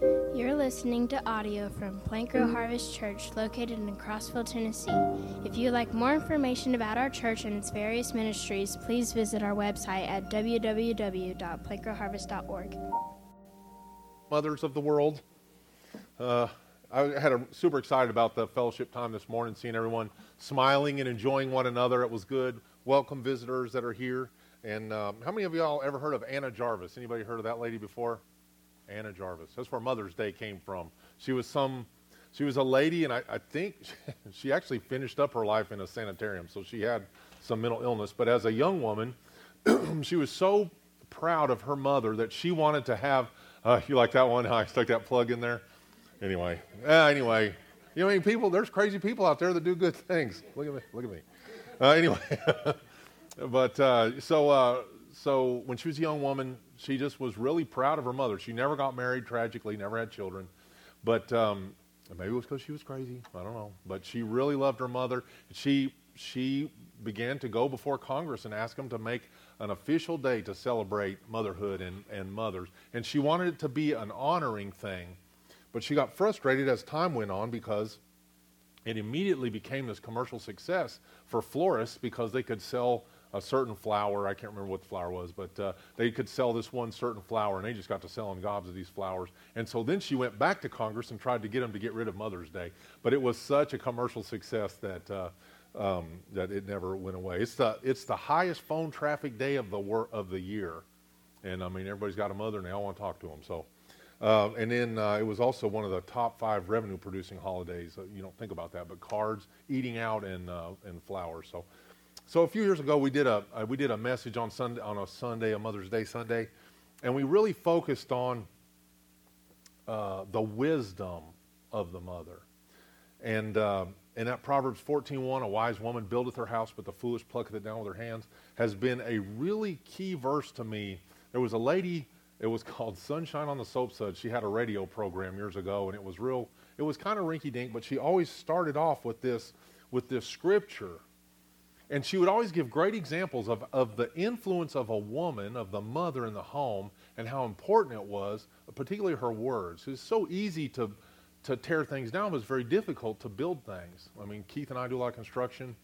You're listening to audio from Plank Row Harvest Church located in Crossville, Tennessee. If you'd like more information about our church and its various ministries, please visit our website at www.plankrowharvest.org. Mothers of the world. Uh, I had a super excited about the fellowship time this morning, seeing everyone smiling and enjoying one another. It was good. Welcome visitors that are here. And um, how many of y'all ever heard of Anna Jarvis? Anybody heard of that lady before? Anna Jarvis. That's where Mother's Day came from. She was some, she was a lady, and I, I think she actually finished up her life in a sanitarium, so she had some mental illness. But as a young woman, she was so proud of her mother that she wanted to have. Uh, you like that one? I stuck that plug in there. Anyway, uh, anyway, you know, I mean, people. There's crazy people out there that do good things. Look at me. Look at me. Uh, anyway, but uh, so uh, so when she was a young woman, she just was really proud of her mother. She never got married, tragically, never had children. But um, maybe it was because she was crazy. I don't know. But she really loved her mother. She, she began to go before Congress and ask them to make an official day to celebrate motherhood and, and mothers. And she wanted it to be an honoring thing. But she got frustrated as time went on because it immediately became this commercial success for florists because they could sell a certain flower. I can't remember what the flower was, but uh, they could sell this one certain flower, and they just got to selling gobs of these flowers. And so then she went back to Congress and tried to get them to get rid of Mother's Day. But it was such a commercial success that uh, um, that it never went away. It's the it's the highest phone traffic day of the wor- of the year, and I mean everybody's got a mother and they all want to talk to them. So. Uh, and then uh, it was also one of the top five revenue producing holidays. Uh, you don't think about that, but cards, eating out, and, uh, and flowers. So so a few years ago, we did a uh, we did a message on Sunday on a Sunday, a Mother's Day Sunday, and we really focused on uh, the wisdom of the mother, and uh, and that Proverbs 14:1, a wise woman buildeth her house, but the foolish plucketh it down with her hands, has been a really key verse to me. There was a lady. It was called Sunshine on the Soapsuds. She had a radio program years ago, and it was real. It was kind of rinky-dink, but she always started off with this with this scripture and she would always give great examples of, of the influence of a woman, of the mother in the home, and how important it was, particularly her words. It's so easy to, to tear things down, but it's very difficult to build things. I mean, Keith and I do a lot of construction.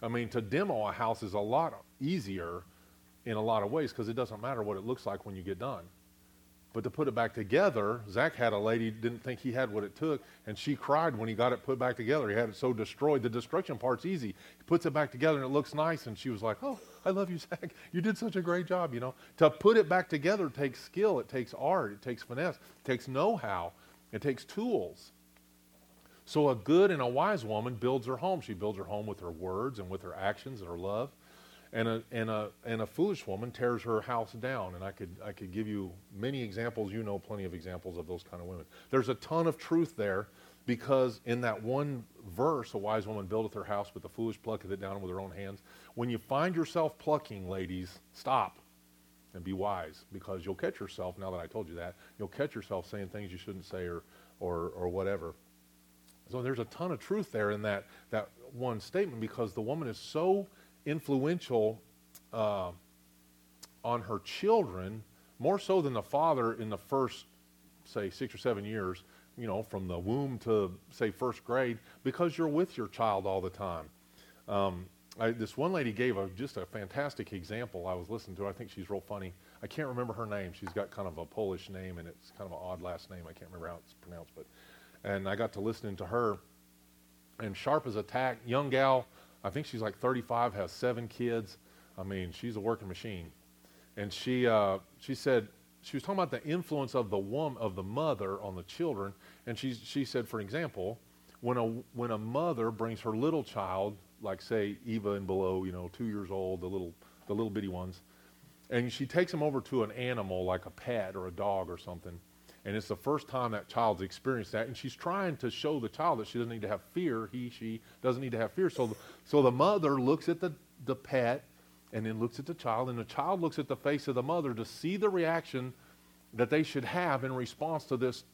I mean, to demo a house is a lot easier in a lot of ways because it doesn't matter what it looks like when you get done. But to put it back together, Zach had a lady didn't think he had what it took, and she cried when he got it put back together. He had it so destroyed. The destruction part's easy. He puts it back together and it looks nice, and she was like, "Oh, I love you, Zach. You did such a great job." You know, to put it back together takes skill. It takes art. It takes finesse. It takes know-how. It takes tools. So a good and a wise woman builds her home. She builds her home with her words and with her actions and her love and a, and, a, and a foolish woman tears her house down. And I could, I could give you many examples. You know plenty of examples of those kind of women. There's a ton of truth there because in that one verse, a wise woman buildeth her house, but the foolish plucketh it down with her own hands. When you find yourself plucking, ladies, stop and be wise because you'll catch yourself, now that I told you that, you'll catch yourself saying things you shouldn't say or, or, or whatever. So there's a ton of truth there in that, that one statement because the woman is so influential uh, on her children more so than the father in the first, say, six or seven years, you know, from the womb to, say, first grade, because you're with your child all the time. Um, I, this one lady gave a, just a fantastic example I was listening to. I think she's real funny. I can't remember her name. She's got kind of a Polish name, and it's kind of an odd last name. I can't remember how it's pronounced, but and I got to listening to her. And sharp as a tack, young gal, I think she's like 35, has seven kids. I mean, she's a working machine. And she, uh, she said, she was talking about the influence of the woman, of the mother on the children. And she, she said, for example, when a, when a mother brings her little child, like say Eva and below, you know, two years old, the little, the little bitty ones, and she takes them over to an animal like a pet or a dog or something, and it's the first time that child's experienced that. And she's trying to show the child that she doesn't need to have fear. He, she doesn't need to have fear. So, the, so the mother looks at the, the pet and then looks at the child, and the child looks at the face of the mother to see the reaction that they should have in response to this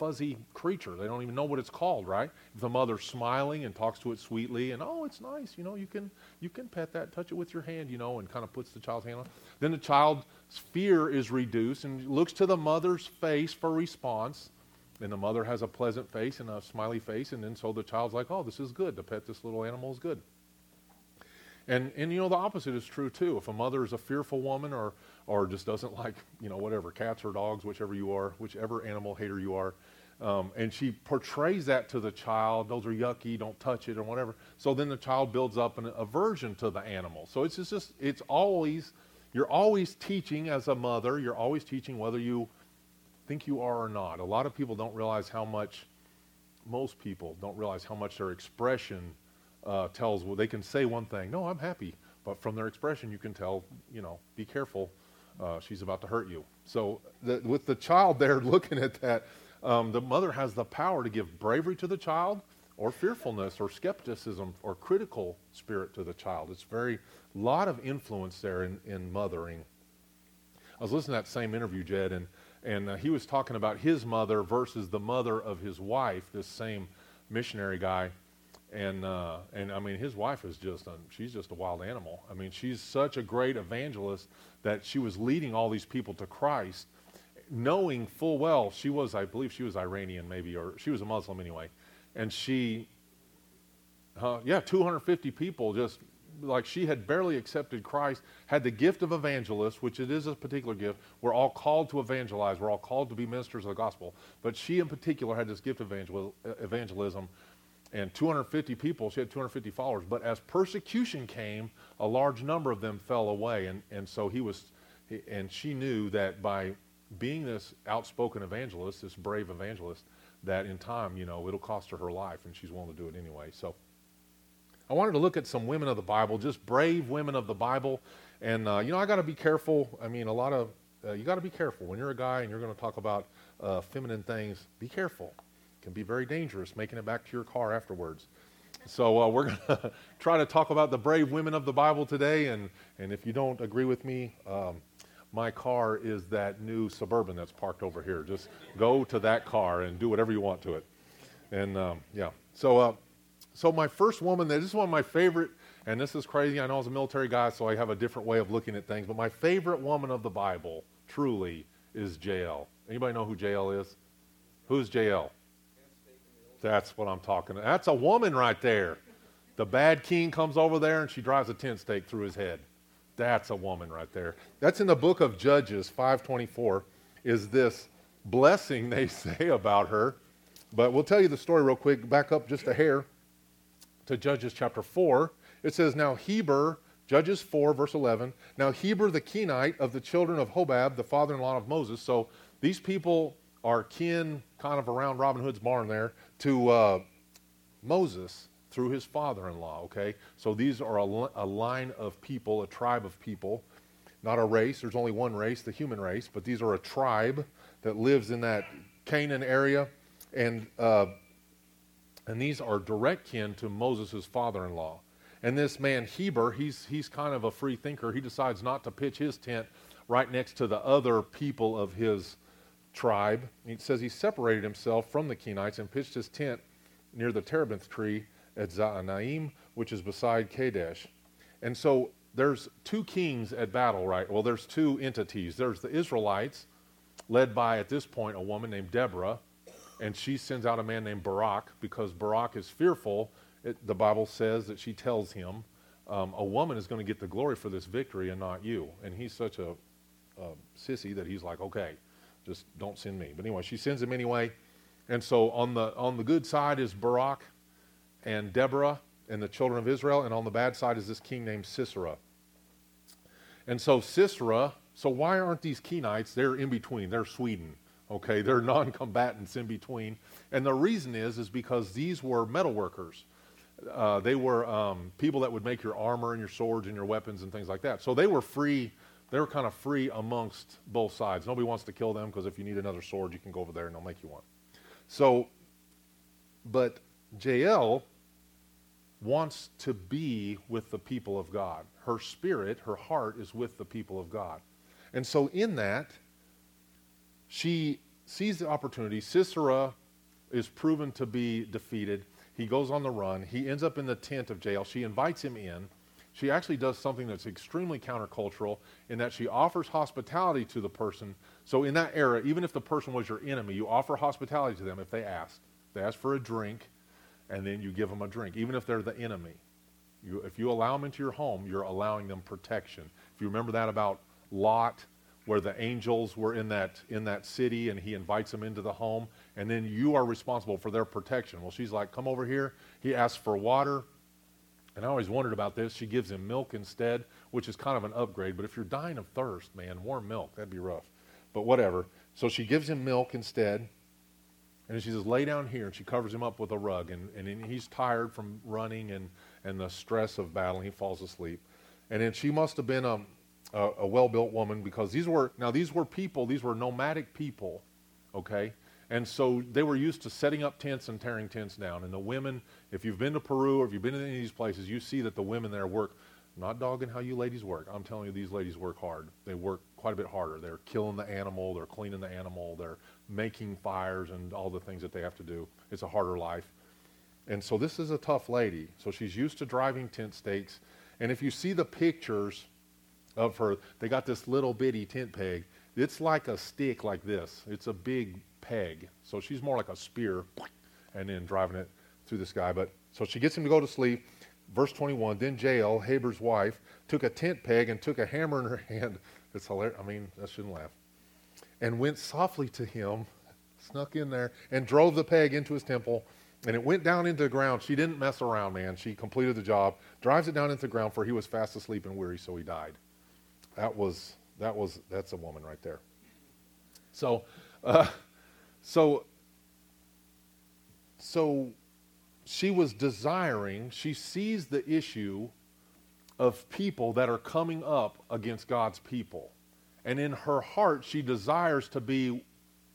fuzzy creature. They don't even know what it's called, right? If the mother's smiling and talks to it sweetly and, oh, it's nice, you know, you can, you can pet that, touch it with your hand, you know, and kind of puts the child's hand on. Then the child's fear is reduced and looks to the mother's face for response. and the mother has a pleasant face and a smiley face, and then so the child's like, oh, this is good. To pet this little animal is good. And, and you know, the opposite is true too. If a mother is a fearful woman or, or just doesn't like, you know, whatever, cats or dogs, whichever you are, whichever animal hater you are, um, and she portrays that to the child, those are yucky, don't touch it or whatever. So then the child builds up an aversion to the animal. So it's just, it's always, you're always teaching as a mother, you're always teaching whether you think you are or not. A lot of people don't realize how much, most people don't realize how much their expression uh, tells, well, they can say one thing, no, I'm happy. But from their expression, you can tell, you know, be careful, uh, she's about to hurt you. So the, with the child there looking at that, um, the mother has the power to give bravery to the child or fearfulness or skepticism or critical spirit to the child. It's very, lot of influence there in, in mothering. I was listening to that same interview, Jed, and, and uh, he was talking about his mother versus the mother of his wife, this same missionary guy. And, uh, and I mean, his wife is just, a, she's just a wild animal. I mean, she's such a great evangelist that she was leading all these people to Christ knowing full well she was, I believe she was Iranian maybe, or she was a Muslim anyway. And she, uh, yeah, 250 people just like she had barely accepted Christ, had the gift of evangelist, which it is a particular gift. We're all called to evangelize. We're all called to be ministers of the gospel. But she in particular had this gift of evangel- evangelism. And 250 people, she had 250 followers. But as persecution came, a large number of them fell away. And, and so he was, and she knew that by being this outspoken evangelist, this brave evangelist, that in time, you know, it'll cost her her life, and she's willing to do it anyway. So I wanted to look at some women of the Bible, just brave women of the Bible. And, uh, you know, I got to be careful. I mean, a lot of, uh, you got to be careful. When you're a guy and you're going to talk about uh, feminine things, be careful. It can be very dangerous making it back to your car afterwards. So uh, we're going to try to talk about the brave women of the Bible today. And, and if you don't agree with me, um, my car is that new Suburban that's parked over here. Just go to that car and do whatever you want to it. And um, yeah, so uh, so my first woman, this is one of my favorite, and this is crazy. I know I was a military guy, so I have a different way of looking at things. But my favorite woman of the Bible, truly, is Jael. Anybody know who Jael is? Who's Jael? That's what I'm talking about. That's a woman right there. The bad king comes over there and she drives a tent stake through his head. That's a woman right there. That's in the book of Judges 524 is this blessing they say about her. But we'll tell you the story real quick. Back up just a hair to Judges chapter 4. It says, Now Heber, Judges 4, verse 11, now Heber the Kenite of the children of Hobab, the father in law of Moses. So these people are kin, kind of around Robin Hood's barn there, to uh, Moses through his father in law, okay? So these are a, a, line of people, a tribe of people, not a race. There's only one race, the human race, but these are a tribe that lives in that Canaan area. And, uh, and these are direct kin to Moses' father in law. And this man, Heber, he's, he's kind of a free thinker. He decides not to pitch his tent right next to the other people of his tribe. He says he separated himself from the Kenites and pitched his tent near the terebinth tree at Zaanaim, which is beside Kadesh. And so there's two kings at battle, right? Well, there's two entities. There's the Israelites, led by, at this point, a woman named Deborah, and she sends out a man named Barak because Barak is fearful. It, the Bible says that she tells him, um, a woman is going to get the glory for this victory and not you. And he's such a, a sissy that he's like, okay, just don't send me. But anyway, she sends him anyway. And so on the, on the good side is Barak, and Deborah and the children of Israel, and on the bad side is this king named Sisera. And so Sisera, so why aren't these Kenites? They're in between. They're Sweden. Okay, they're non-combatants in between, and the reason is is because these were metal workers. Uh, they were um, people that would make your armor and your swords and your weapons and things like that. So they were free. They were kind of free amongst both sides. Nobody wants to kill them because if you need another sword, you can go over there and they'll make you one. So, but Jael wants to be with the people of God. Her spirit, her heart is with the people of God. And so, in that, she sees the opportunity. Sisera is proven to be defeated. He goes on the run. He ends up in the tent of Jael. She invites him in. she actually does something that's extremely countercultural in that she offers hospitality to the person. So in that era, even if the person was your enemy, you offer hospitality to them if they asked. They ask for a drink, and then you give them a drink, even if they're the enemy. You, if you allow them into your home, you're allowing them protection. If you remember that about Lot, where the angels were in that in that city, and he invites them into the home, and then you are responsible for their protection. Well, she's like, "Come over here." He asks for water. And I always wondered about this. She gives him milk instead, which is kind of an upgrade. But if you're dying of thirst, man, warm milk, that'd be rough. But whatever. So she gives him milk instead. And she says, lay down here. And she covers him up with a rug. And, and he's tired from running and, and the stress of battle. He falls asleep. And then she must have been a, a, a well built woman because these were, now these were people, these were nomadic people, okay? And so they were used to setting up tents and tearing tents down. And the women, if you've been to Peru or if you've been in any of these places, you see that the women there work. Not dogging how you ladies work. I'm telling you, these ladies work hard. They work quite a bit harder. They're killing the animal, they're cleaning the animal, they're making fires and all the things that they have to do. It's a harder life. And so this is a tough lady. So she's used to driving tent stakes. And if you see the pictures of her, they got this little bitty tent peg. It's like a stick like this. It's a big peg. So she's more like a spear and then driving it through the sky. But so she gets him to go to sleep. Verse 21, then Jael, Heber's wife, took a tent peg and took a hammer in her hand. It's hilarious. I mean, I shouldn't laugh. And went softly to him, snuck in there, and drove the peg into his temple. And it went down into the ground. She didn't mess around, man. She completed the job. Drives it down into the ground, for he was fast asleep and weary, so he died. That was that was that's a woman right there. So uh, so, so she was desiring, she sees the issue of people that are coming up against God's people. And in her heart, she desires to be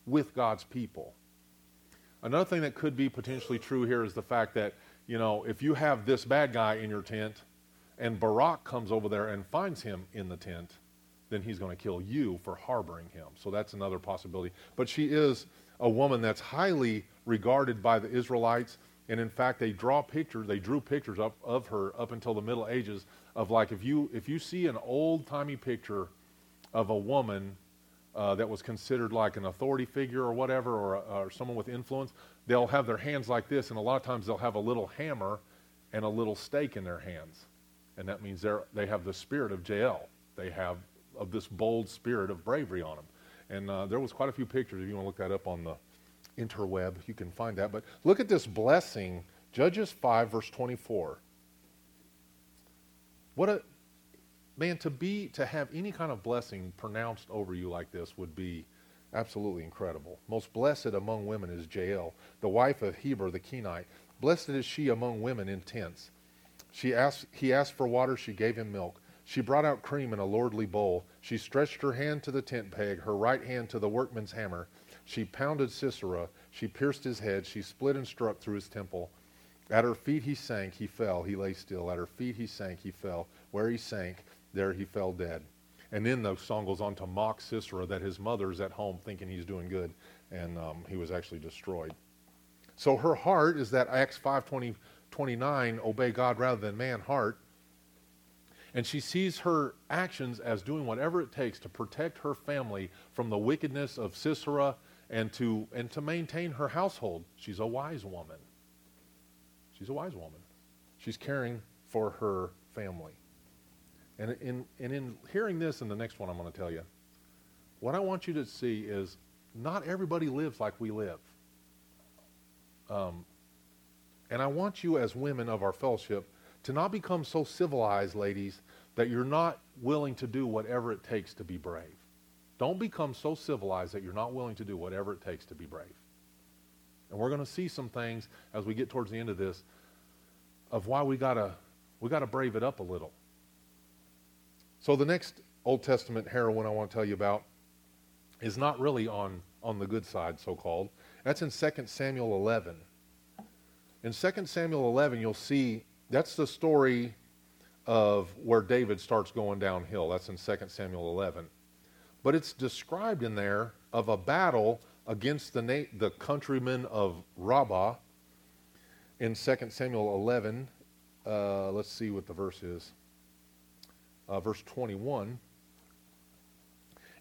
with God's people. Another thing that could be potentially true here is the fact that, you know, if you have this bad guy in your tent and Barak comes over there and finds him in the tent, then he's going to kill you for harboring him. So that's another possibility. But she is a woman that's highly regarded by the Israelites. And in fact, they draw pictures, they drew pictures up of her up until the Middle Ages of like if you if you see an old timey picture of a woman uh, that was considered like an authority figure or whatever, or, or someone with influence, they'll have their hands like this, and a lot of times they'll have a little hammer and a little stake in their hands, and that means they're they have the spirit of Jael. They have of this bold spirit of bravery on them. And uh, there was quite a few pictures. If you want to look that up on the interweb, you can find that. But look at this blessing, Judges 5, verse 24. What a man to be to have any kind of blessing pronounced over you like this would be absolutely incredible. Most blessed among women is Jael, the wife of Heber the Kenite. Blessed is she among women in tents. She asked, he asked for water, she gave him milk. She brought out cream in a lordly bowl. She stretched her hand to the tent peg, her right hand to the workman's hammer. She pounded Sisera. She pierced his head. She split and struck through his temple. At her feet he sank. He fell. He lay still. At her feet he sank. He fell. Where he sank, there he fell dead. And then the song goes on to mock Sisera that his mother's at home thinking he's doing good, and um, he was actually destroyed. So her heart is that Acts 5:20 29 obey God rather than man heart. And she sees her actions as doing whatever it takes to protect her family from the wickedness of Sisera and to, and to maintain her household. She's a wise woman. She's a wise woman. She's caring for her family. And in, and in hearing this and the next one I'm going to tell you, what I want you to see is not everybody lives like we live. Um, and I want you, as women of our fellowship, to not become so civilized, ladies, that you're not willing to do whatever it takes to be brave. Don't become so civilized that you're not willing to do whatever it takes to be brave. And we're going to see some things as we get towards the end of this of why we got to we got to brave it up a little. So the next Old Testament heroine I want to tell you about is not really on on the good side so called. That's in 2 Samuel 11. In 2 Samuel 11 you'll see that's the story of where David starts going downhill. That's in 2 Samuel 11. But it's described in there of a battle against the, na- the countrymen of Rabbah in 2 Samuel 11. Uh, let's see what the verse is. uh, verse 21,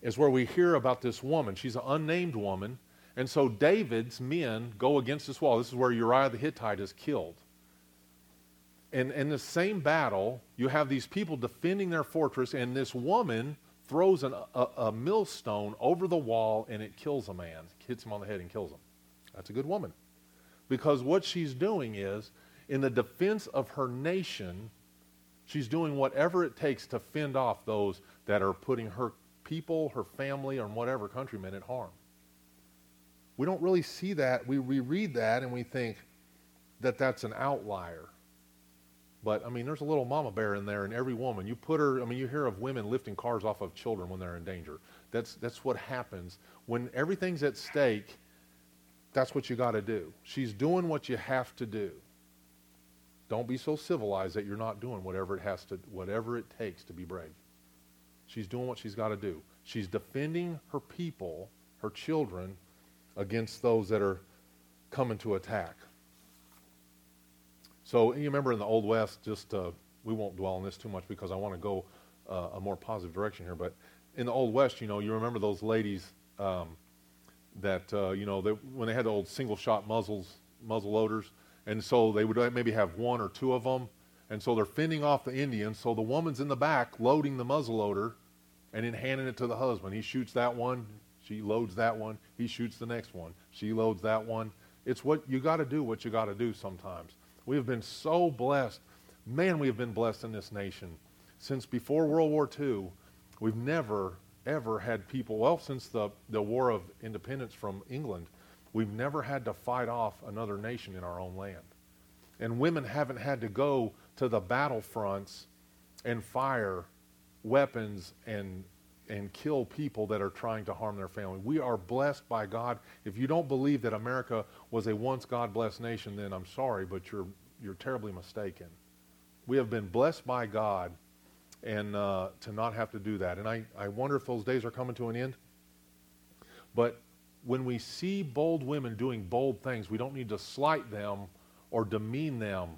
is where we hear about this woman. She's an unnamed woman. And so David's men go against this wall. This is where Uriah the Hittite is killed. And in the same battle, you have these people defending their fortress, and this woman throws an, a, a millstone over the wall and it kills a man, hits him on the head and kills him. That's a good woman. Because what she's doing is, in the defense of her nation, she's doing whatever it takes to fend off those that are putting her people, her family, or whatever countrymen at harm. We don't really see that. We, we read that and we think that that's an outlier. But I mean, there's a little mama bear in there and every woman. You put her, I mean, you hear of women lifting cars off of children when they're in danger. That's, that's what happens. When everything's at stake, that's what you got to do. She's doing what you have to do. Don't be so civilized that you're not doing whatever it has to, whatever it takes to be brave. She's doing what she's got to do. She's defending her people, her children, against those that are coming to attack. So you remember in the Old West, just uh, we won't dwell on this too much because I want to go uh, a more positive direction here. But in the Old West, you know, you remember those ladies um, that uh, you know they, when they had the old single shot muzzles, muzzle loaders, and so they would maybe have one or two of them, and so they're fending off the Indians. So the woman's in the back loading the muzzle loader, and then handing it to the husband. He shoots that one, she loads that one, he shoots the next one, she loads that one. It's what you got to do. What you got to do sometimes. We have been so blessed. Man, we have been blessed in this nation. Since before World War II, we've never, ever had people, well, since the, the War of Independence from England, we've never had to fight off another nation in our own land. And women haven't had to go to the battlefronts and fire weapons and and kill people that are trying to harm their family. We are blessed by God. If you don't believe that America was a once God blessed nation, then I'm sorry, but you're, you're terribly mistaken. We have been blessed by God and uh, to not have to do that. And I, I wonder if those days are coming to an end. But when we see bold women doing bold things, we don't need to slight them or demean them.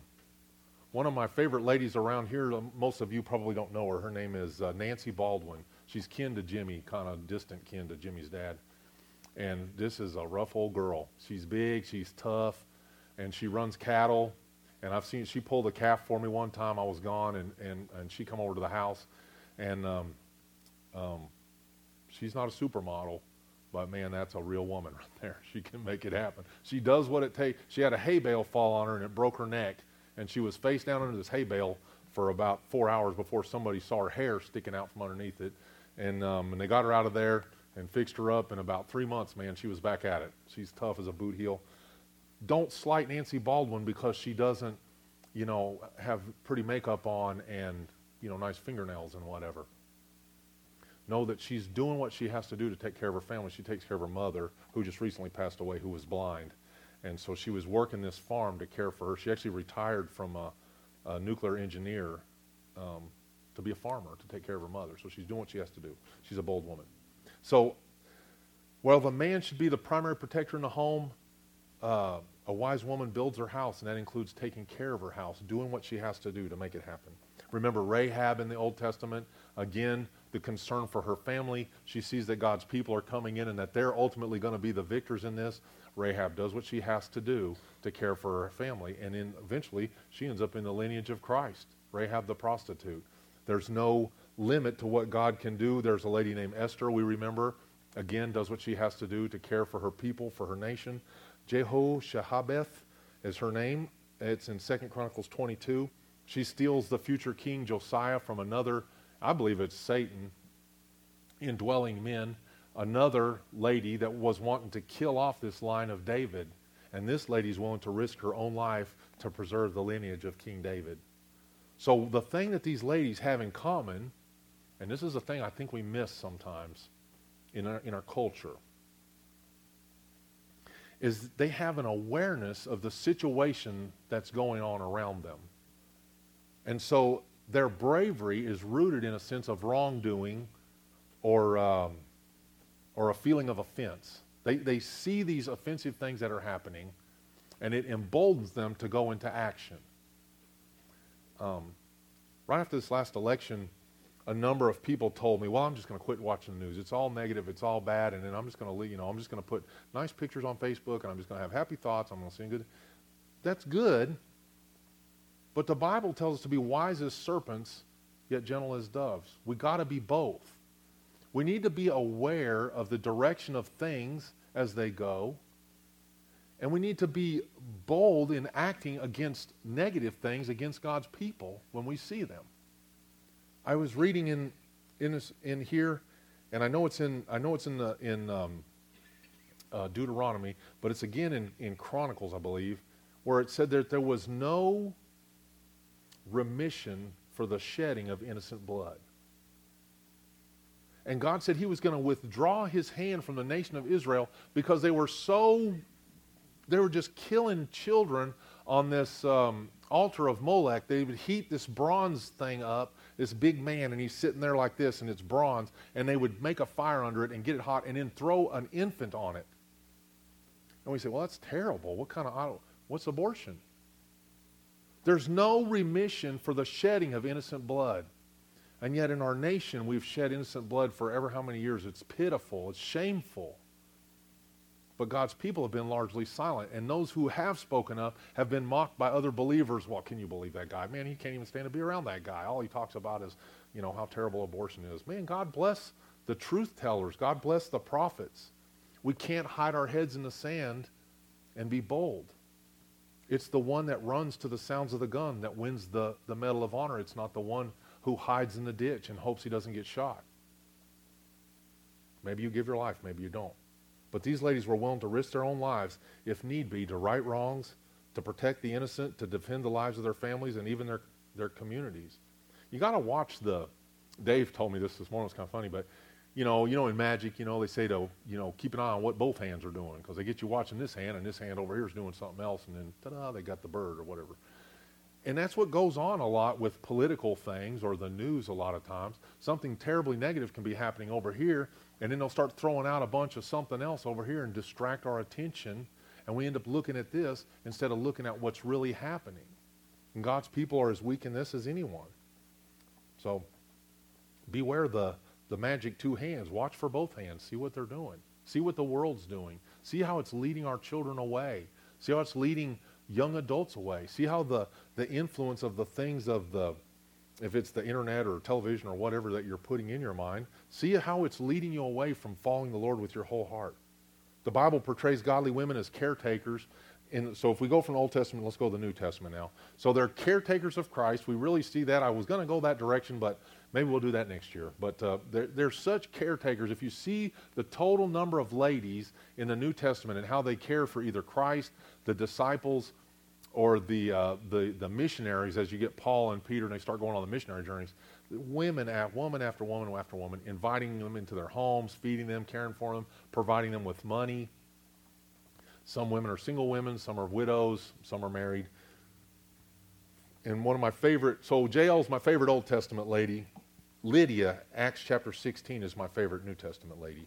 One of my favorite ladies around here, most of you probably don't know her. Her name is uh, Nancy Baldwin. She's kin to Jimmy, kind of distant kin to Jimmy's dad. And this is a rough old girl. She's big, she's tough, and she runs cattle. And I've seen she pulled a calf for me one time. I was gone, and, and, and she come over to the house, and um, um, she's not a supermodel, but man, that's a real woman right there. She can make it happen. She does what it takes. She had a hay bale fall on her, and it broke her neck, and she was face down under this hay bale for about four hours before somebody saw her hair sticking out from underneath it and, um, and they got her out of there and fixed her up. In about three months, man, she was back at it. She's tough as a boot heel. Don't slight Nancy Baldwin because she doesn't, you know, have pretty makeup on and, you know, nice fingernails and whatever. Know that she's doing what she has to do to take care of her family. She takes care of her mother, who just recently passed away, who was blind. And so she was working this farm to care for her. She actually retired from a, a nuclear engineer um, to be a farmer, to take care of her mother. So she's doing what she has to do. She's a bold woman. So, while the man should be the primary protector in the home, uh, a wise woman builds her house, and that includes taking care of her house, doing what she has to do to make it happen. Remember Rahab in the Old Testament? Again, the concern for her family. She sees that God's people are coming in and that they're ultimately going to be the victors in this. Rahab does what she has to do to care for her family, and then eventually she ends up in the lineage of Christ. Rahab the prostitute. There's no limit to what God can do. There's a lady named Esther, we remember, again, does what she has to do to care for her people, for her nation. Jehoshabeath is her name. It's in 2 Chronicles 22. She steals the future king Josiah from another, I believe it's Satan, indwelling men, another lady that was wanting to kill off this line of David. And this lady's willing to risk her own life to preserve the lineage of King David. So the thing that these ladies have in common, and this is a thing I think we miss sometimes in our, in our culture, is they have an awareness of the situation that's going on around them. And so their bravery is rooted in a sense of wrongdoing or, um, or a feeling of offense. They, they see these offensive things that are happening, and it emboldens them to go into action. Um, right after this last election, a number of people told me, well, I'm just going to quit watching the news. It's all negative. It's all bad. And then I'm just going to, you know, I'm just going to put nice pictures on Facebook and I'm just going to have happy thoughts. I'm going to sing good. That's good. But the Bible tells us to be wise as serpents, yet gentle as doves. We got to be both. We need to be aware of the direction of things as they go. And we need to be bold in acting against negative things against God's people when we see them. I was reading in in in here, and I know it's in I know it's in the in um, uh, Deuteronomy, but it's again in in Chronicles, I believe, where it said that there was no remission for the shedding of innocent blood. And God said He was going to withdraw His hand from the nation of Israel because they were so they were just killing children on this um, altar of Molech. They would heat this bronze thing up this big man, and he's sitting there like this, and it's bronze, and they would make a fire under it and get it hot, and then throw an infant on it. And we say, well, that's terrible. What kind of what's abortion? There's no remission for the shedding of innocent blood. And yet in our nation, we've shed innocent blood for ever how many years. It's pitiful. It's shameful. But God's people have been largely silent. And those who have spoken up have been mocked by other believers. Well, can you believe that guy? Man, he can't even stand to be around that guy. All he talks about is, you know, how terrible abortion is. Man, God bless the truth tellers. God bless the prophets. We can't hide our heads in the sand and be bold. It's the one that runs to the sounds of the gun that wins the, the Medal of Honor. It's not the one who hides in the ditch and hopes he doesn't get shot. Maybe you give your life, maybe you don't. But these ladies were willing to risk their own lives, if need be, to right wrongs, to protect the innocent, to defend the lives of their families and even their, their communities. You got to watch the. Dave told me this this morning. It's kind of funny, but you know, you know, in magic, you know, they say to you know keep an eye on what both hands are doing because they get you watching this hand and this hand over here is doing something else, and then ta-da, they got the bird or whatever. And that's what goes on a lot with political things or the news a lot of times. Something terribly negative can be happening over here, and then they'll start throwing out a bunch of something else over here and distract our attention. And we end up looking at this instead of looking at what's really happening. And God's people are as weak in this as anyone. So beware the, the magic two hands. Watch for both hands. See what they're doing. See what the world's doing. See how it's leading our children away. See how it's leading young adults away. See how the, the influence of the things of the if it's the internet or television or whatever that you're putting in your mind, see how it's leading you away from following the Lord with your whole heart. The Bible portrays godly women as caretakers. And so if we go from the Old Testament, let's go to the New Testament now. So they're caretakers of Christ. We really see that. I was going to go that direction, but maybe we'll do that next year. But uh, they're, they're such caretakers. If you see the total number of ladies in the New Testament and how they care for either Christ, the disciples, or the, uh, the, the missionaries, as you get Paul and Peter and they start going on the missionary journeys, women at woman after woman after woman, inviting them into their homes, feeding them, caring for them, providing them with money. Some women are single women, some are widows, some are married. And one of my favorite, so Jael's my favorite Old Testament lady. Lydia, Acts chapter 16, is my favorite New Testament lady.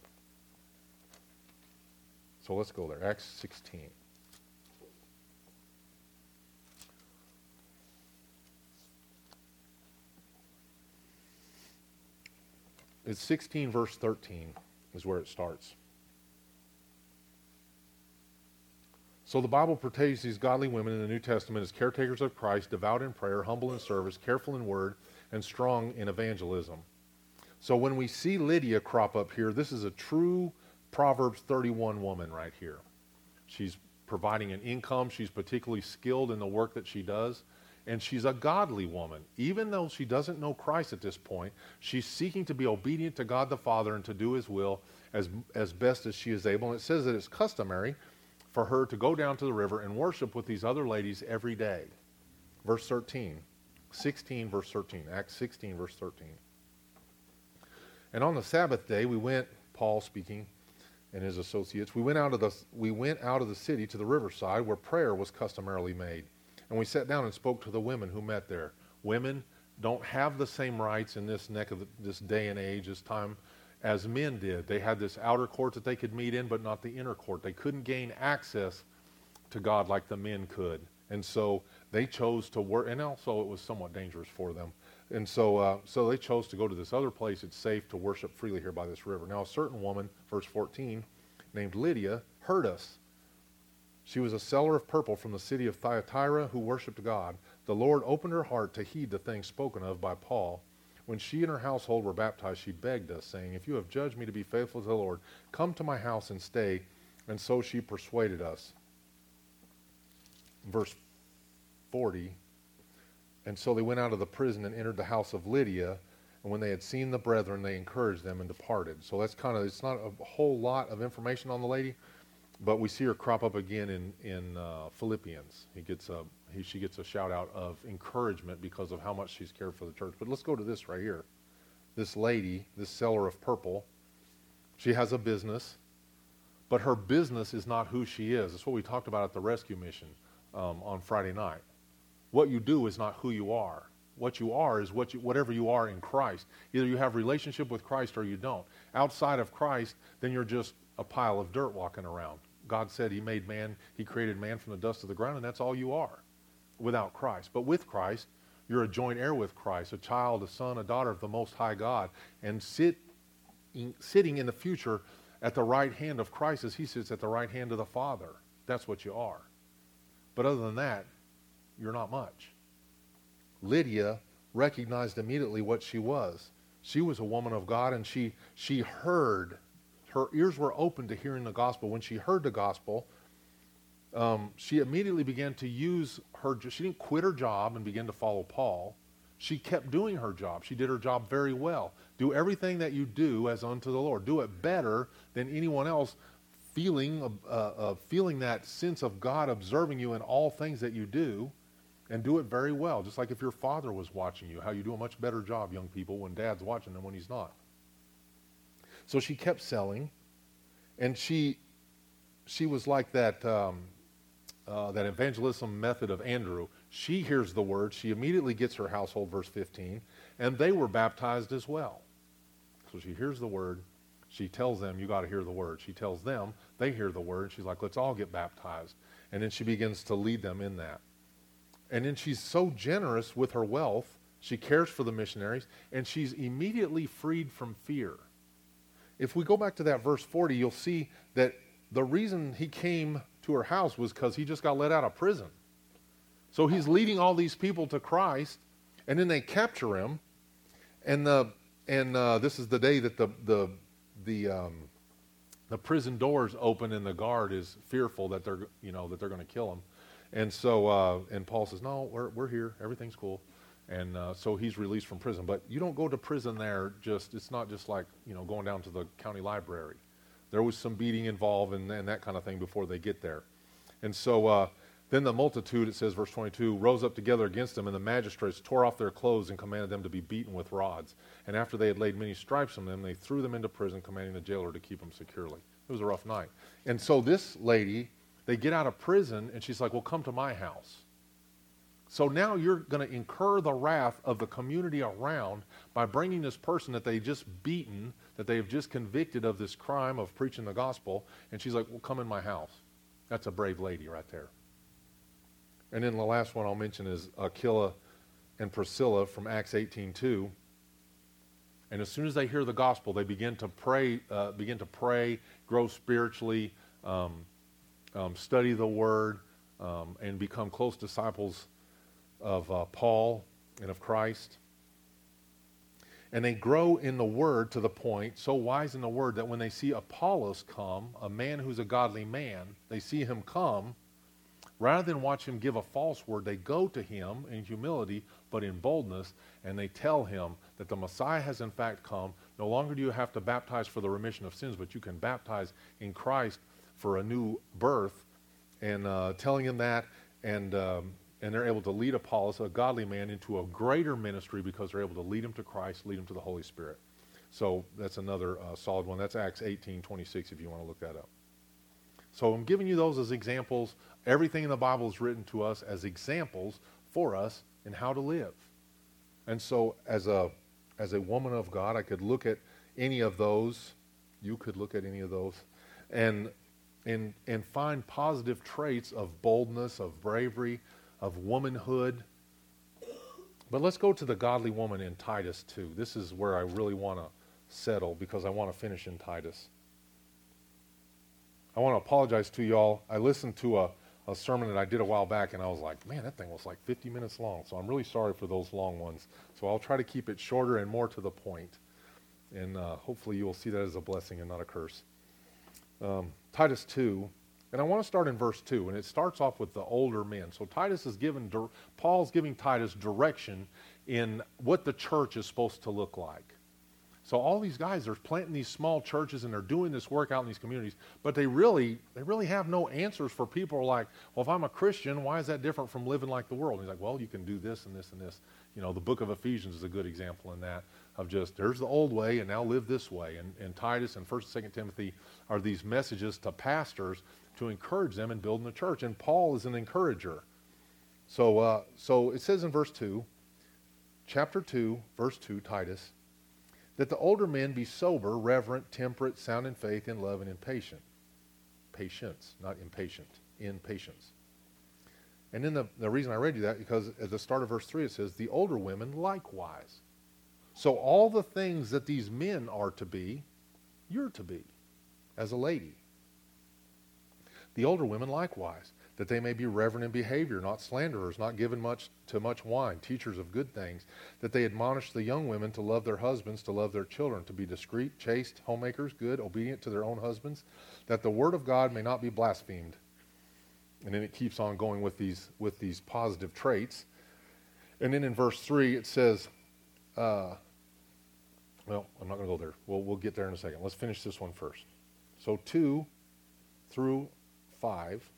So let's go there. Acts 16. It's 16, verse 13 is where it starts. So the Bible portrays these godly women in the New Testament as caretakers of Christ, devout in prayer, humble in service, careful in word, and strong in evangelism. So when we see Lydia crop up here, this is a true Proverbs 31 woman right here. She's providing an income. She's particularly skilled in the work that she does and she's a godly woman. Even though she doesn't know Christ at this point, she's seeking to be obedient to God the Father and to do his will as, as best as she is able. And it says that it's customary for her to go down to the river and worship with these other ladies every day. Verse 13. 16, verse 13. Acts 16, verse 13. And on the Sabbath day, we went, Paul speaking, and his associates, we went out of the, we went out of the city to the riverside where prayer was customarily made. And we sat down and spoke to the women who met there. Women don't have the same rights in this neck of the, this day and age, this time, as men did. They had this outer court that they could meet in, but not the inner court. They couldn't gain access to God like the men could. And so they chose to work, and also it was somewhat dangerous for them. And so, uh, so they chose to go to this other place. It's safe to worship freely here by this river. Now, a certain woman, verse 14, named Lydia, heard us. She was a seller of purple from the city of Thyatira who worshiped God. The Lord opened her heart to heed the things spoken of by Paul. When she and her household were baptized, she begged us, saying, If you have judged me to be faithful to the Lord, come to my house and stay. And so she persuaded us. Verse 40 and so they went out of the prison and entered the house of Lydia. And when they had seen the brethren, they encouraged them and departed. So that's kind of, it's not a whole lot of information on the lady, but we see her crop up again in, in uh, Philippians. He gets a, he, she gets a shout out of encouragement because of how much she's cared for the church. But let's go to this right here. This lady, this seller of purple, she has a business, but her business is not who she is. That's what we talked about at the rescue mission um, on Friday night. What you do is not who you are. What you are is what you, whatever you are in Christ. Either you have relationship with Christ or you don't. Outside of Christ, then you're just a pile of dirt walking around. God said he made man, he created man from the dust of the ground, and that's all you are without Christ. But with Christ, you're a joint heir with Christ, a child, a son, a daughter of the Most High God, and sit in, sitting in the future at the right hand of Christ as he sits at the right hand of the Father. That's what you are. But other than that, you're not much. Lydia recognized immediately what she was. She was a woman of God and she, she heard. Her ears were open to hearing the gospel. When she heard the gospel, um, she immediately began to use her, she didn't quit her job and begin to follow Paul. She kept doing her job. She did her job very well. Do everything that you do as unto the Lord. Do it better than anyone else, feeling, uh, uh, feeling that sense of God observing you in all things that you do and do it very well. Just like if your father was watching you, how you do a much better job, young people, when dad's watching than when he's not. So she kept selling, and she she was like that um, uh, that evangelism method of Andrew. She hears the word, she immediately gets her household, verse 15, and they were baptized as well. So she hears the word, she tells them, You got to hear the word. She tells them, they hear the word. She's like, Let's all get baptized. And then she begins to lead them in that. And then she's so generous with her wealth. She cares for the missionaries, and she's immediately freed from fear. If we go back to that verse 40, you'll see that the reason he came to her house was because he just got let out of prison. So he's leading all these people to Christ, and then they capture him, and the and uh, this is the day that the the the um, the prison doors open, and the guard is fearful that they're you know that they're going to kill him. And so, uh, and Paul says, no, we're, we're here. Everything's cool. And uh, so he's released from prison. But you don't go to prison there just, it's not just like, you know, going down to the county library. There was some beating involved and, and that kind of thing before they get there. And so uh, then the multitude, it says, verse 22, rose up together against them, and the magistrates tore off their clothes and commanded them to be beaten with rods. And after they had laid many stripes on them, they threw them into prison, commanding the jailer to keep them securely. It was a rough night. And so this lady they get out of prison, and she's like, Well, come to my house. So now you're going to incur the wrath of the community around by bringing this person that they just beaten, that they've just convicted of this crime of preaching the gospel. And she's like, Well, come in my house. That's a brave lady right there. And then the last one I'll mention is Aquila and Priscilla from Acts 18:2. And as soon as they hear the gospel, they begin to pray, uh, begin to pray, grow spiritually, um, um, study the Word, um, and become close disciples of uh, Paul and of Christ. And they grow in the Word to the point, so wise in the Word, that when they see Apollos come, a man who's a godly man, they see him come, rather than watch him give a false word, they go to him in humility, but in boldness, and they tell him that the Messiah has in fact come. No longer do you have to baptize for the remission of sins, but you can baptize in Christ for a new birth and uh, telling him that and um, and they're able to lead Apollos, a godly man, into a greater ministry because they're able to lead him to Christ, lead him to the Holy Spirit. So that's another uh, solid one. That's Acts 18, 26, if you want to look that up. So I'm giving you those as examples. Everything in the Bible is written to us as examples for us in how to live. And so as a as a woman of God, I could look at any of those. You could look at any of those and and, and find positive traits of boldness, of bravery, of womanhood, But let's go to the godly woman in Titus 2. This is where I really want to settle because I want to finish in Titus. I want to apologize to y'all. I listened to a, a sermon that I did a while back, and I was like, man, that thing was like 50 minutes long. So I'm really sorry for those long ones. So I'll try to keep it shorter and more to the point. And uh, hopefully you will see that as a blessing and not a curse. Um, Titus 2, and I want to start in verse 2, and it starts off with the older men. So Titus is given, Paul's giving Titus direction in what the church is supposed to look like. So all these guys are planting these small churches and they're doing this work out in these communities, but they really they really have no answers for people like, well, if I'm a Christian, why is that different from living like the world? And he's like, well, you can do this and this and this. You know, the book of Ephesians is a good example in that of just there's the old way and now live this way. And, and Titus and First and Second Timothy are these messages to pastors to encourage them in building the church. And Paul is an encourager. So uh, so it says in verse two, chapter two, verse two, Titus that the older men be sober, reverent, temperate, sound in faith, in love, and in patience. Patience, not impatient, in patience. And then the, the reason I read you that, because at the start of verse 3 it says, the older women likewise. So all the things that these men are to be, you're to be as a lady. The older women likewise that they may be reverent in behavior, not slanderers, not given much to much wine, teachers of good things, that they admonish the young women to love their husbands, to love their children, to be discreet, chaste, homemakers, good, obedient to their own husbands, that the word of God may not be blasphemed. And then it keeps on going with these with these positive traits. And then in verse three it says, uh, well, I'm not going to go there. We'll we'll get there in a second. Let's finish this one first. So two through five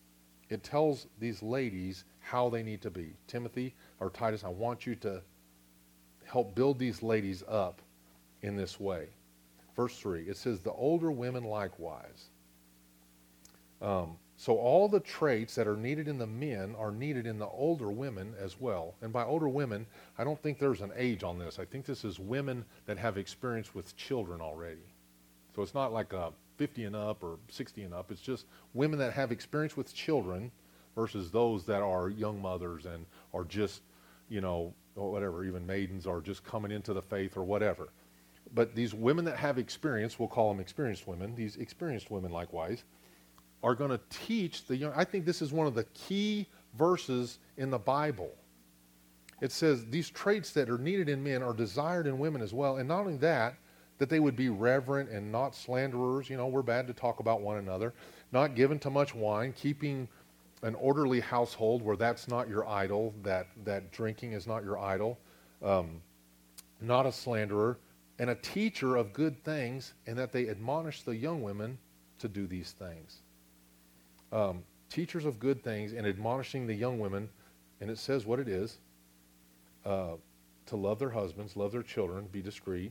it tells these ladies how they need to be. Timothy or Titus, I want you to help build these ladies up in this way. Verse 3, it says, The older women likewise. Um, so all the traits that are needed in the men are needed in the older women as well. And by older women, I don't think there's an age on this. I think this is women that have experience with children already. So it's not like a 50 and up or 60 and up. It's just women that have experience with children versus those that are young mothers and are just, you know, whatever, even maidens are just coming into the faith or whatever. But these women that have experience, we'll call them experienced women, these experienced women likewise, are going to teach the young. I think this is one of the key verses in the Bible. It says these traits that are needed in men are desired in women as well. And not only that, that they would be reverent and not slanderers. You know, we're bad to talk about one another. Not given to much wine, keeping an orderly household where that's not your idol, that, that drinking is not your idol, um, not a slanderer, and a teacher of good things, and that they admonish the young women to do these things. Um, teachers of good things and admonishing the young women, and it says what it is uh, to love their husbands, love their children, be discreet,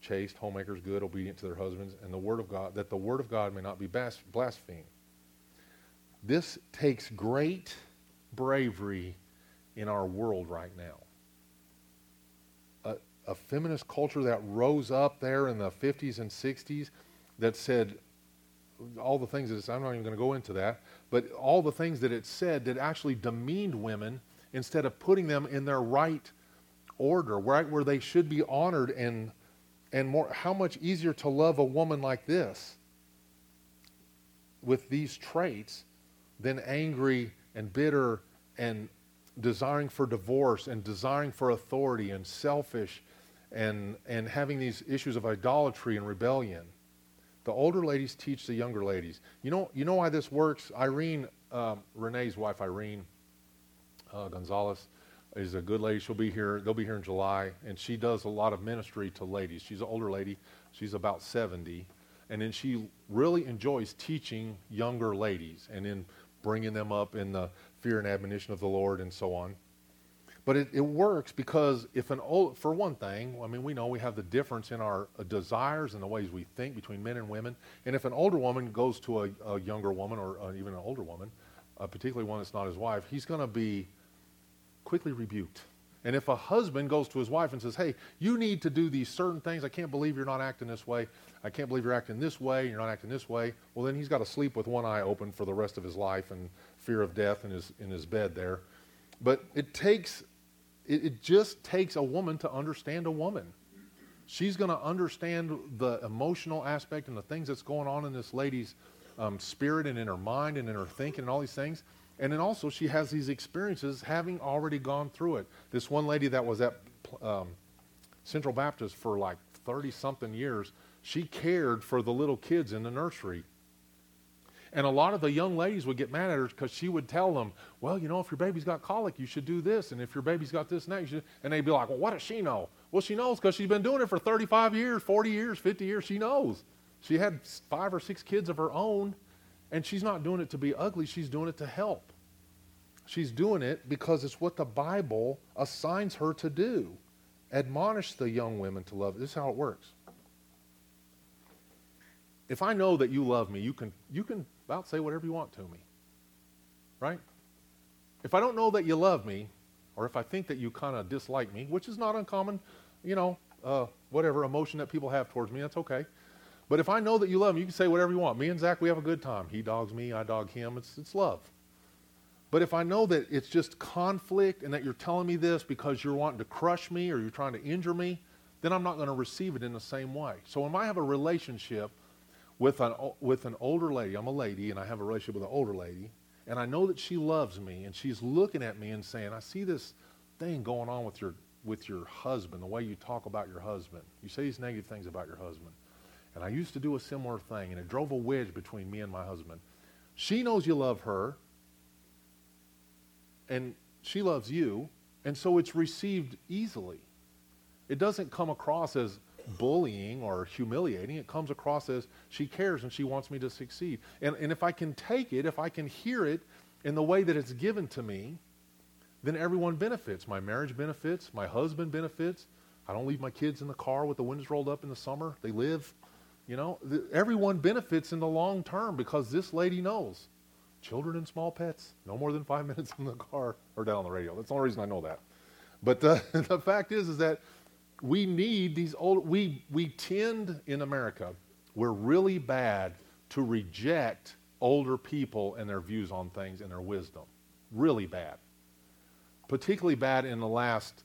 chaste, homemakers, good, obedient to their husbands, and the word of God, that the word of God may not be blasphemed. This takes great bravery in our world right now. A, a, feminist culture that rose up there in the 50s and 60s that said all the things that I'm not even going to go into that, but all the things that it said that actually demeaned women instead of putting them in their right order, right where they should be honored and and more, how much easier to love a woman like this with these traits than angry and bitter and desiring for divorce and desiring for authority and selfish and, and having these issues of idolatry and rebellion. The older ladies teach the younger ladies. You know, you know why this works? Irene, um, Renee's wife, Irene uh, Gonzalez, is a good lady. She'll be here. They'll be here in July, and she does a lot of ministry to ladies. She's an older lady. She's about 70, and then she really enjoys teaching younger ladies, and then bringing them up in the fear and admonition of the Lord, and so on. But it, it works because if an old, for one thing, I mean, we know we have the difference in our uh, desires and the ways we think between men and women. And if an older woman goes to a, a younger woman or uh, even an older woman, uh, particularly one that's not his wife, he's going to be quickly rebuked. And if a husband goes to his wife and says, Hey, you need to do these certain things, I can't believe you're not acting this way, I can't believe you're acting this way, you're not acting this way, well, then he's got to sleep with one eye open for the rest of his life and fear of death in his, in his bed there. But it takes, It, it just takes a woman to understand a woman. She's going to understand the emotional aspect and the things that's going on in this lady's um, spirit and in her mind and in her thinking and all these things. And then also, she has these experiences having already gone through it. This one lady that was at um, Central Baptist for like 30 something years, she cared for the little kids in the nursery. And a lot of the young ladies would get mad at her because she would tell them, well, you know, if your baby's got colic, you should do this. And if your baby's got this and that, you should. And they'd be like, well, what does she know? Well, she knows because she's been doing it for 35 years, 40 years, 50 years. She knows. She had five or six kids of her own, and she's not doing it to be ugly. She's doing it to help. She's doing it because it's what the Bible assigns her to do. Admonish the young women to love. This is how it works. If I know that you love me, you can, you can about say whatever you want to me. Right? If I don't know that you love me, or if I think that you kind of dislike me, which is not uncommon, you know, uh, whatever emotion that people have towards me, that's okay. But if I know that you love me, you can say whatever you want. Me and Zach, we have a good time. He dogs me, I dog him. It's, it's love. But if I know that it's just conflict and that you're telling me this because you're wanting to crush me or you're trying to injure me, then I'm not going to receive it in the same way. So when I have a relationship with an, with an older lady, I'm a lady and I have a relationship with an older lady, and I know that she loves me and she's looking at me and saying, I see this thing going on with your, with your husband, the way you talk about your husband. You say these negative things about your husband. And I used to do a similar thing, and it drove a wedge between me and my husband. She knows you love her, and she loves you, and so it's received easily. It doesn't come across as bullying or humiliating. It comes across as she cares and she wants me to succeed. And, and if I can take it, if I can hear it in the way that it's given to me, then everyone benefits. My marriage benefits. My husband benefits. I don't leave my kids in the car with the windows rolled up in the summer. They live. You know, the, everyone benefits in the long term because this lady knows children and small pets, no more than five minutes in the car or down on the radio. That's the only reason I know that. But the, the fact is, is that we need these old, we, we tend in America, we're really bad to reject older people and their views on things and their wisdom. Really bad. Particularly bad in the last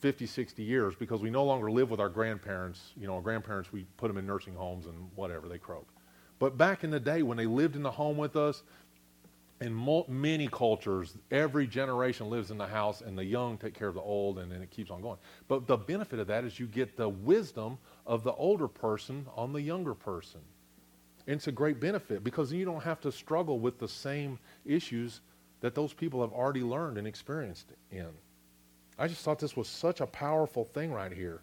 50, 60 years because we no longer live with our grandparents. You know, our grandparents, we put them in nursing homes and whatever, they croak. But back in the day when they lived in the home with us, in mo- many cultures, every generation lives in the house, and the young take care of the old, and then it keeps on going. But the benefit of that is you get the wisdom of the older person on the younger person. And it's a great benefit because you don't have to struggle with the same issues that those people have already learned and experienced in. I just thought this was such a powerful thing right here.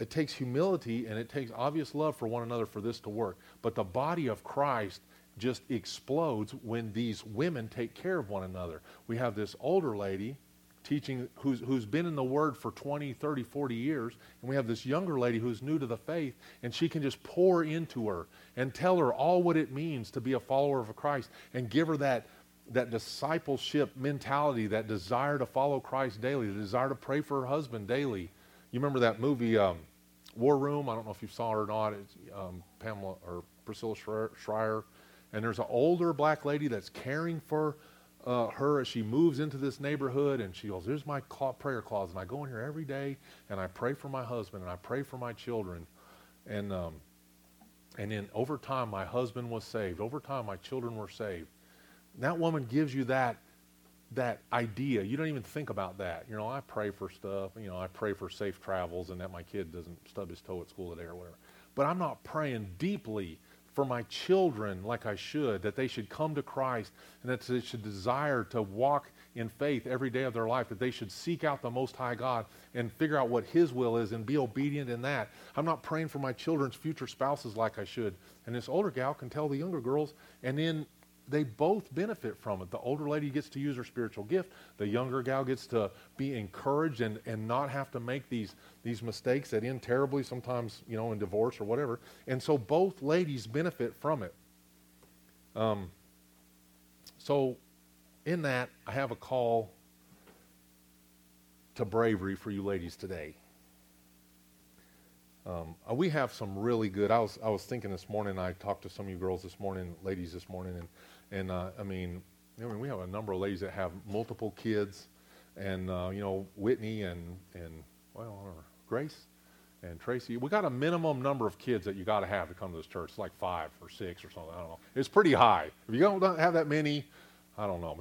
It takes humility and it takes obvious love for one another for this to work. But the body of Christ just explodes when these women take care of one another. We have this older lady teaching who's, who's been in the Word for 20, 30, 40 years, and we have this younger lady who's new to the faith, and she can just pour into her and tell her all what it means to be a follower of Christ and give her that, that discipleship mentality, that desire to follow Christ daily, the desire to pray for her husband daily. You remember that movie, um, War Room? I don't know if you saw it or not. It's um, Pamela or Priscilla Shirer and there's an older black lady that's caring for uh, her as she moves into this neighborhood and she goes there's my prayer closet and i go in here every day and i pray for my husband and i pray for my children and um, and then over time my husband was saved over time my children were saved that woman gives you that that idea you don't even think about that you know i pray for stuff you know i pray for safe travels and that my kid doesn't stub his toe at school today or whatever but i'm not praying deeply for my children like I should, that they should come to Christ and that they should desire to walk in faith every day of their life, that they should seek out the Most High God and figure out what His will is and be obedient in that. I'm not praying for my children's future spouses like I should. And this older gal can tell the younger girls, and then they both benefit from it. The older lady gets to use her spiritual gift. The younger gal gets to be encouraged and, and not have to make these, these mistakes that end terribly, sometimes, you know, in divorce or whatever. And so both ladies benefit from it. Um, so, in that, I have a call to bravery for you ladies today. Um, uh, we have some really good. I was I was thinking this morning. I talked to some of you girls this morning, ladies this morning, and and uh, I mean, I mean, we have a number of ladies that have multiple kids, and uh, you know Whitney and and well Grace and Tracy. We got a minimum number of kids that you got to have to come to this church. It's like five or six or something. I don't know. It's pretty high. If you don't have that many, I don't know.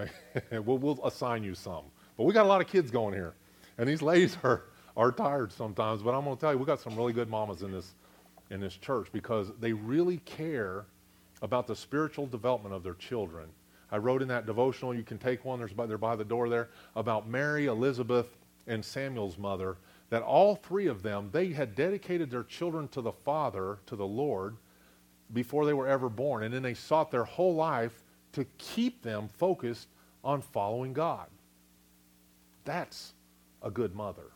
we'll, we'll assign you some. But we got a lot of kids going here, and these ladies are are tired sometimes. But I'm going to tell you, we got some really good mamas in this in this church because they really care about the spiritual development of their children. I wrote in that devotional, you can take one, there's by, they're by the door there, about Mary, Elizabeth, and Samuel's mother, that all three of them, they had dedicated their children to the Father, to the Lord, before they were ever born. And then they sought their whole life to keep them focused on following God. That's a good mother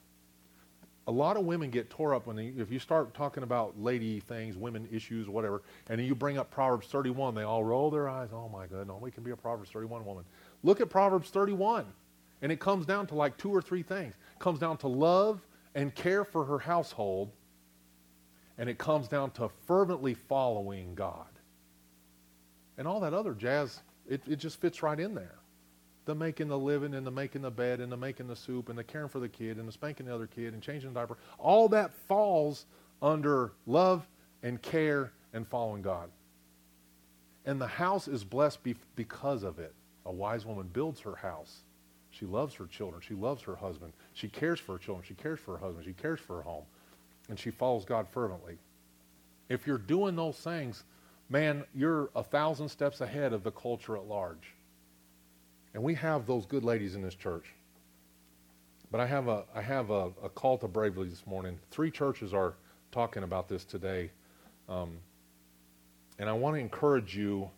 a lot of women get tore up when they, if you start talking about lady things, women issues, whatever, and you bring up Proverbs 31, they all roll their eyes. Oh my God, no, we can be a Proverbs 31 woman. Look at Proverbs 31, and it comes down to like two or three things. It comes down to love and care for her household, and it comes down to fervently following God. And all that other jazz, it, it just fits right in there the making the living and the making the bed and the making the soup and the caring for the kid and the spanking the other kid and changing the diaper, all that falls under love and care and following God. And the house is blessed be- because of it. A wise woman builds her house. She loves her children. She loves her husband. She cares for her children. She cares for her husband. She cares for her home. And she follows God fervently. If you're doing those things, man, you're a thousand steps ahead of the culture at large. And we have those good ladies in this church. But I have a, I have a, a call to bravery this morning. Three churches are talking about this today. Um, and I want to encourage you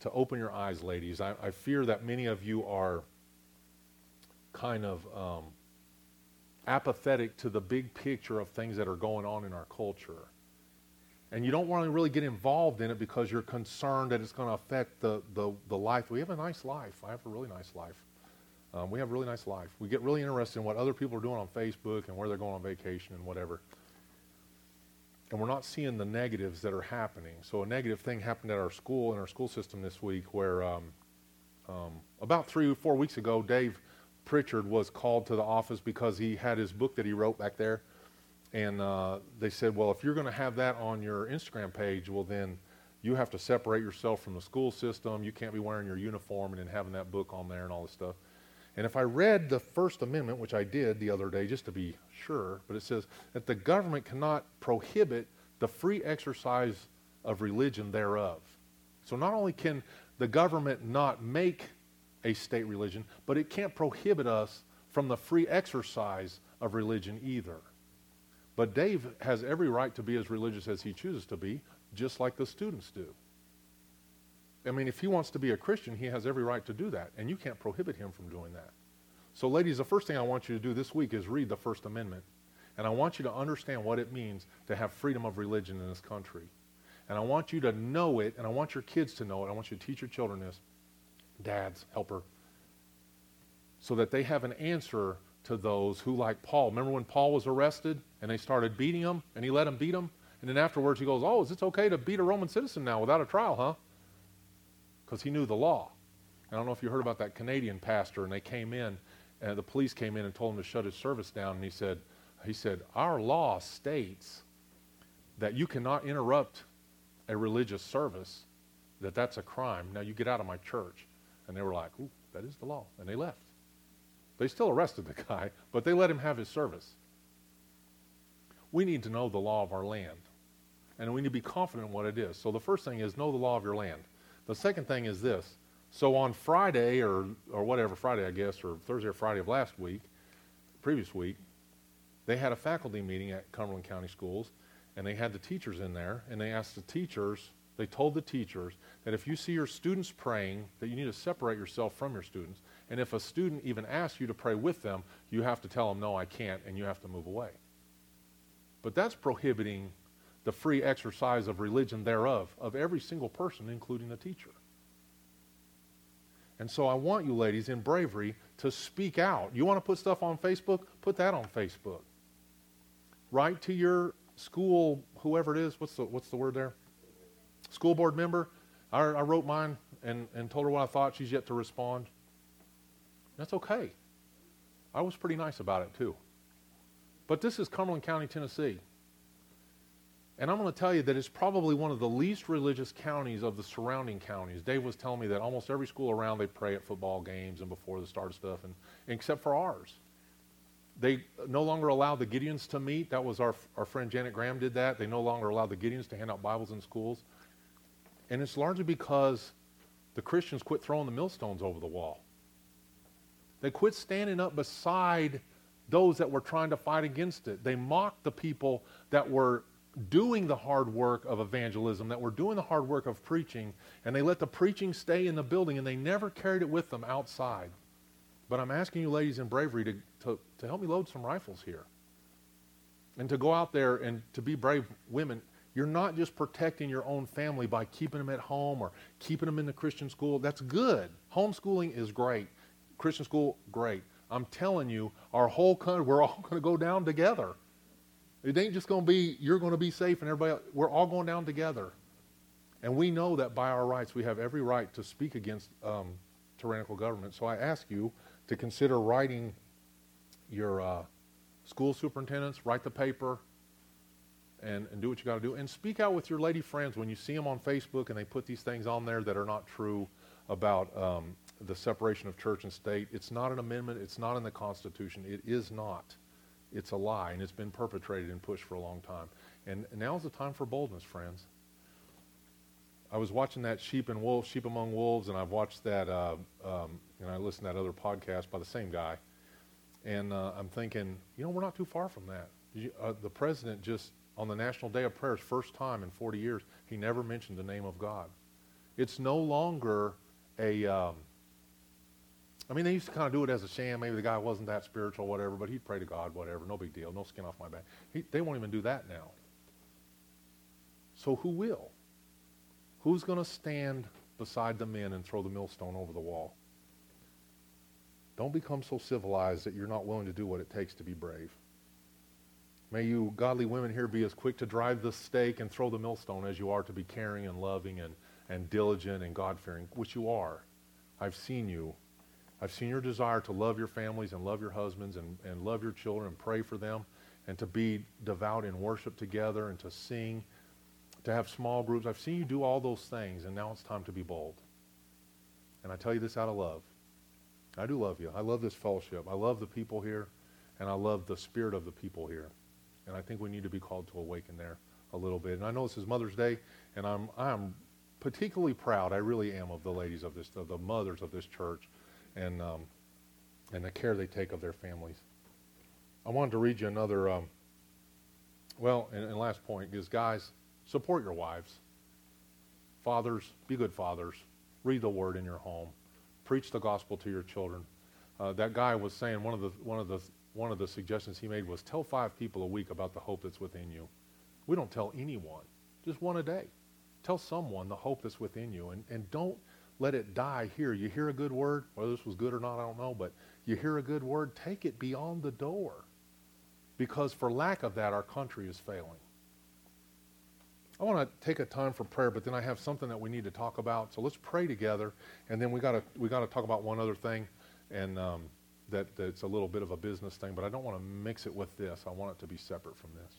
to open your eyes, ladies. I, I fear that many of you are kind of um, apathetic to the big picture of things that are going on in our culture and you don't want to really get involved in it because you're concerned that it's going to affect the, the, the life. We have a nice life. I have a really nice life. Um, we have a really nice life. We get really interested in what other people are doing on Facebook and where they're going on vacation and whatever. And we're not seeing the negatives that are happening. So a negative thing happened at our school, in our school system this week, where um, um, about three or four weeks ago, Dave Pritchard was called to the office because he had his book that he wrote back there and uh, they said, well, if you're going to have that on your Instagram page, well, then you have to separate yourself from the school system. You can't be wearing your uniform and then having that book on there and all this stuff. And if I read the First Amendment, which I did the other day just to be sure, but it says that the government cannot prohibit the free exercise of religion thereof. So not only can the government not make a state religion, but it can't prohibit us from the free exercise of religion either. But Dave has every right to be as religious as he chooses to be, just like the students do. I mean, if he wants to be a Christian, he has every right to do that, and you can't prohibit him from doing that. So, ladies, the first thing I want you to do this week is read the First Amendment. And I want you to understand what it means to have freedom of religion in this country. And I want you to know it, and I want your kids to know it. I want you to teach your children this, dads, helper, so that they have an answer to those who, like Paul, remember when Paul was arrested and they started beating him and he let them beat him? And then afterwards he goes, Oh, is it okay to beat a Roman citizen now without a trial, huh? Because he knew the law. I don't know if you heard about that Canadian pastor, and they came in, and the police came in and told him to shut his service down, and he said, he said, Our law states that you cannot interrupt a religious service, that that's a crime. Now you get out of my church. And they were like, Ooh, that is the law. And they left. They still arrested the guy, but they let him have his service. We need to know the law of our land, and we need to be confident in what it is. So the first thing is know the law of your land. The second thing is this. So on Friday, or, or whatever, Friday, I guess, or Thursday or Friday of last week, previous week, they had a faculty meeting at Cumberland County Schools, and they had the teachers in there, and they asked the teachers, they told the teachers that if you see your students praying, that you need to separate yourself from your students. And if a student even asks you to pray with them, you have to tell them, no, I can't, and you have to move away. But that's prohibiting the free exercise of religion thereof, of every single person, including the teacher. And so I want you, ladies, in bravery, to speak out. You want to put stuff on Facebook? Put that on Facebook. Write to your school, whoever it is. What's the, what's the word there? School board member. I, I wrote mine and, and told her what I thought. She's yet to respond. That's okay. I was pretty nice about it too. But this is Cumberland County, Tennessee. And I'm going to tell you that it's probably one of the least religious counties of the surrounding counties. Dave was telling me that almost every school around they pray at football games and before the start of stuff, and, except for ours. They no longer allow the Gideons to meet. That was our, our friend Janet Graham did that. They no longer allow the Gideons to hand out Bibles in schools. And it's largely because the Christians quit throwing the millstones over the wall. They quit standing up beside those that were trying to fight against it. They mocked the people that were doing the hard work of evangelism, that were doing the hard work of preaching, and they let the preaching stay in the building and they never carried it with them outside. But I'm asking you, ladies in bravery, to, to, to help me load some rifles here. And to go out there and to be brave women. You're not just protecting your own family by keeping them at home or keeping them in the Christian school. That's good. Homeschooling is great. Christian school, great. I'm telling you, our whole country, we're all going to go down together. It ain't just going to be you're going to be safe and everybody else. We're all going down together. And we know that by our rights, we have every right to speak against um, tyrannical government. So I ask you to consider writing your uh, school superintendents, write the paper, and, and do what you got to do. And speak out with your lady friends when you see them on Facebook and they put these things on there that are not true about um, the separation of church and state. It's not an amendment. It's not in the Constitution. It is not. It's a lie, and it's been perpetrated and pushed for a long time. And now's the time for boldness, friends. I was watching that Sheep and Wolves, Sheep Among Wolves, and I've watched that, uh, um, and I listened to that other podcast by the same guy. And uh, I'm thinking, you know, we're not too far from that. You, uh, the president just, on the National Day of Prayers, first time in 40 years, he never mentioned the name of God. It's no longer a, um, I mean, they used to kind of do it as a sham. Maybe the guy wasn't that spiritual, whatever, but he'd pray to God, whatever. No big deal. No skin off my back. He, they won't even do that now. So who will? Who's going to stand beside the men and throw the millstone over the wall? Don't become so civilized that you're not willing to do what it takes to be brave. May you, godly women here, be as quick to drive the stake and throw the millstone as you are to be caring and loving and, and diligent and God fearing, which you are. I've seen you I've seen your desire to love your families and love your husbands and, and love your children and pray for them and to be devout in worship together and to sing, to have small groups. I've seen you do all those things, and now it's time to be bold. And I tell you this out of love. I do love you. I love this fellowship. I love the people here, and I love the spirit of the people here. And I think we need to be called to awaken there a little bit. And I know this is Mother's Day, and I'm, I'm particularly proud, I really am, of the ladies of this, of the mothers of this church and, um, and the care they take of their families. I wanted to read you another, um, well, and, and last point is guys, support your wives. Fathers, be good fathers. Read the word in your home. Preach the gospel to your children. Uh, that guy was saying one of the one of the one of the suggestions he made was tell five people a week about the hope that's within you. We don't tell anyone, just one a day. Tell someone the hope that's within you, and and don't let it die here. You hear a good word, whether this was good or not, I don't know, but you hear a good word, take it beyond the door. Because for lack of that, our country is failing. I want to take a time for prayer, but then I have something that we need to talk about. So let's pray together, and then we got to we got to talk about one other thing, and um, that that's a little bit of a business thing, but I don't want to mix it with this. I want it to be separate from this.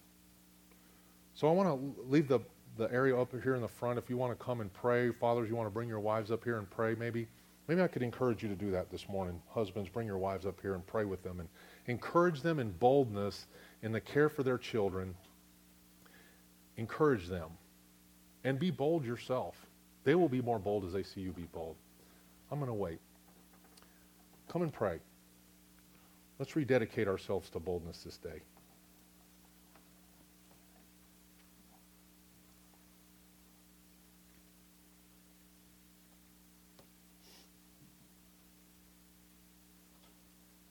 So I want to leave the the area up here in the front, if you want to come and pray, fathers, you want to bring your wives up here and pray, maybe, maybe I could encourage you to do that this morning. Husbands, bring your wives up here and pray with them and encourage them in boldness in the care for their children. Encourage them and be bold yourself. They will be more bold as they see you be bold. I'm going to wait. Come and pray. Let's rededicate ourselves to boldness this day.